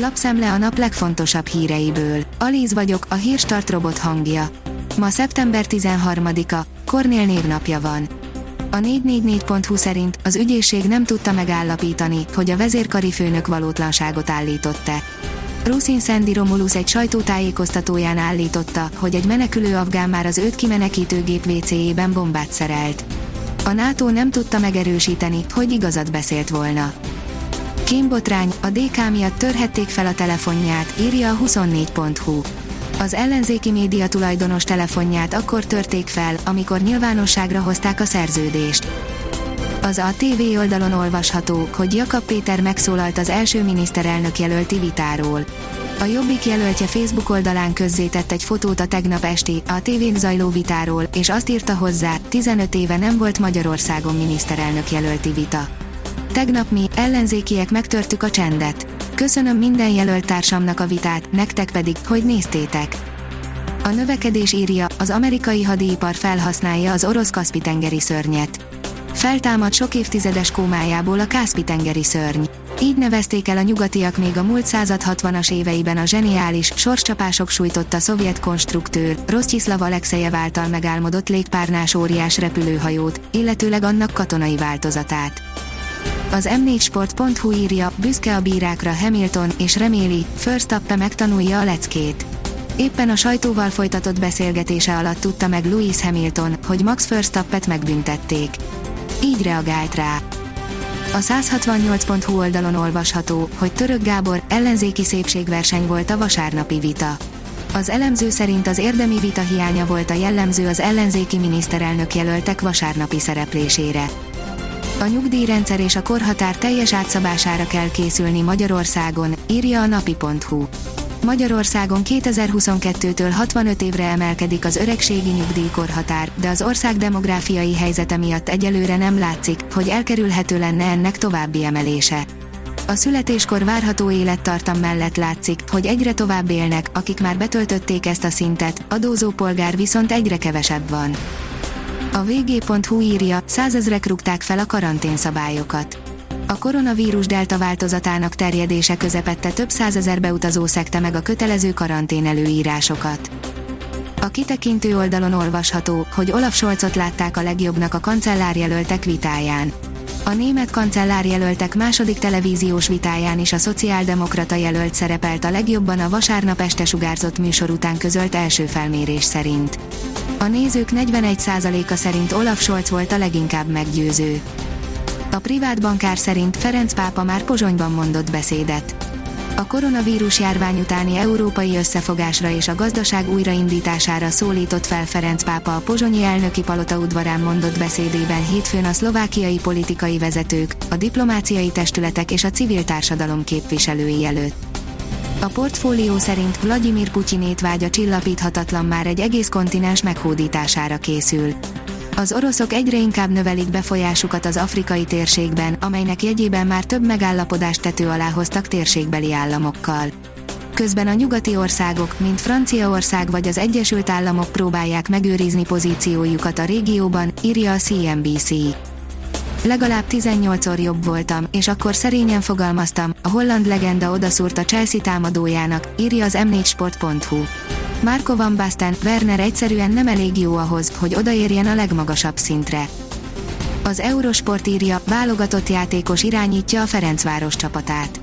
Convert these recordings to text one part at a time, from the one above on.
Lapszemle a nap legfontosabb híreiből. Alíz vagyok, a hírstart robot hangja. Ma szeptember 13-a, Kornél névnapja van. A 444.hu szerint az ügyészség nem tudta megállapítani, hogy a vezérkari főnök valótlanságot állított-e. Ruszin Romulus egy sajtótájékoztatóján állította, hogy egy menekülő afgán már az őt kimenekítő gép WC-ében bombát szerelt. A NATO nem tudta megerősíteni, hogy igazat beszélt volna. Kémbotrány, a DK miatt törhették fel a telefonját, írja a 24.hu. Az ellenzéki média tulajdonos telefonját akkor törték fel, amikor nyilvánosságra hozták a szerződést. Az a TV oldalon olvasható, hogy Jakab Péter megszólalt az első miniszterelnök jelölti vitáról. A Jobbik jelöltje Facebook oldalán közzétett egy fotót a tegnap esti, a tévén zajló vitáról, és azt írta hozzá, 15 éve nem volt Magyarországon miniszterelnök jelölti vita. Tegnap mi, ellenzékiek megtörtük a csendet. Köszönöm minden jelölt társamnak a vitát, nektek pedig, hogy néztétek. A növekedés írja, az amerikai hadipar felhasználja az orosz Kaszpi-tengeri szörnyet. Feltámad sok évtizedes kómájából a Kaszpi-tengeri szörny. Így nevezték el a nyugatiak még a múlt század 60-as éveiben a zseniális, sorscsapások sújtotta szovjet konstruktőr, Rosztyiszlav Alexejev által megálmodott légpárnás óriás repülőhajót, illetőleg annak katonai változatát. Az m4sport.hu írja, büszke a bírákra Hamilton, és reméli, Verstappen megtanulja a leckét. Éppen a sajtóval folytatott beszélgetése alatt tudta meg Louis Hamilton, hogy Max Verstappet megbüntették. Így reagált rá. A 168.hu oldalon olvasható, hogy Török Gábor ellenzéki szépségverseny volt a vasárnapi vita. Az elemző szerint az érdemi vita hiánya volt a jellemző az ellenzéki miniszterelnök jelöltek vasárnapi szereplésére. A nyugdíjrendszer és a korhatár teljes átszabására kell készülni Magyarországon, írja a napi.hu. Magyarországon 2022-től 65 évre emelkedik az öregségi nyugdíjkorhatár, de az ország demográfiai helyzete miatt egyelőre nem látszik, hogy elkerülhető lenne ennek további emelése. A születéskor várható élettartam mellett látszik, hogy egyre tovább élnek, akik már betöltötték ezt a szintet, adózó polgár viszont egyre kevesebb van. A vg.hu írja, százezrek rúgták fel a karanténszabályokat. A koronavírus delta változatának terjedése közepette több százezer beutazó szekte meg a kötelező karantén előírásokat. A kitekintő oldalon olvasható, hogy Olaf Scholzot látták a legjobbnak a kancellárjelöltek vitáján. A német kancellárjelöltek második televíziós vitáján is a szociáldemokrata jelölt szerepelt a legjobban a vasárnap este sugárzott műsor után közölt első felmérés szerint. A nézők 41%-a szerint Olaf Scholz volt a leginkább meggyőző. A privát bankár szerint Ferenc pápa már Pozsonyban mondott beszédet. A koronavírus járvány utáni európai összefogásra és a gazdaság újraindítására szólított fel Ferenc pápa a pozsonyi elnöki palota udvarán mondott beszédében hétfőn a szlovákiai politikai vezetők, a diplomáciai testületek és a civil társadalom képviselői előtt. A portfólió szerint Vladimir Putyinét vágya csillapíthatatlan már egy egész kontinens meghódítására készül. Az oroszok egyre inkább növelik befolyásukat az afrikai térségben, amelynek jegyében már több megállapodást tető alá hoztak térségbeli államokkal. Közben a nyugati országok, mint Franciaország vagy az Egyesült Államok próbálják megőrizni pozíciójukat a régióban, írja a CNBC. Legalább 18-szor jobb voltam, és akkor szerényen fogalmaztam, a holland legenda odaszúrt a Chelsea támadójának, írja az m4sport.hu. Marco van Basten, Werner egyszerűen nem elég jó ahhoz, hogy odaérjen a legmagasabb szintre. Az Eurosport írja, válogatott játékos irányítja a Ferencváros csapatát.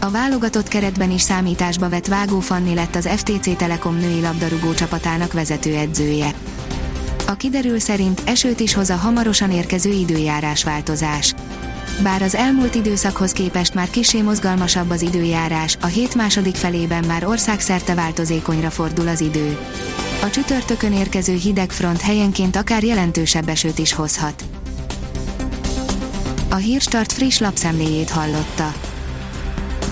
A válogatott keretben is számításba vett Vágó Fanni lett az FTC Telekom női labdarúgó csapatának vezetőedzője. A kiderül szerint esőt is hoz a hamarosan érkező időjárás változás. Bár az elmúlt időszakhoz képest már kisé mozgalmasabb az időjárás, a hét második felében már országszerte változékonyra fordul az idő. A csütörtökön érkező hideg front helyenként akár jelentősebb esőt is hozhat. A Hírstart friss lapszemléjét hallotta.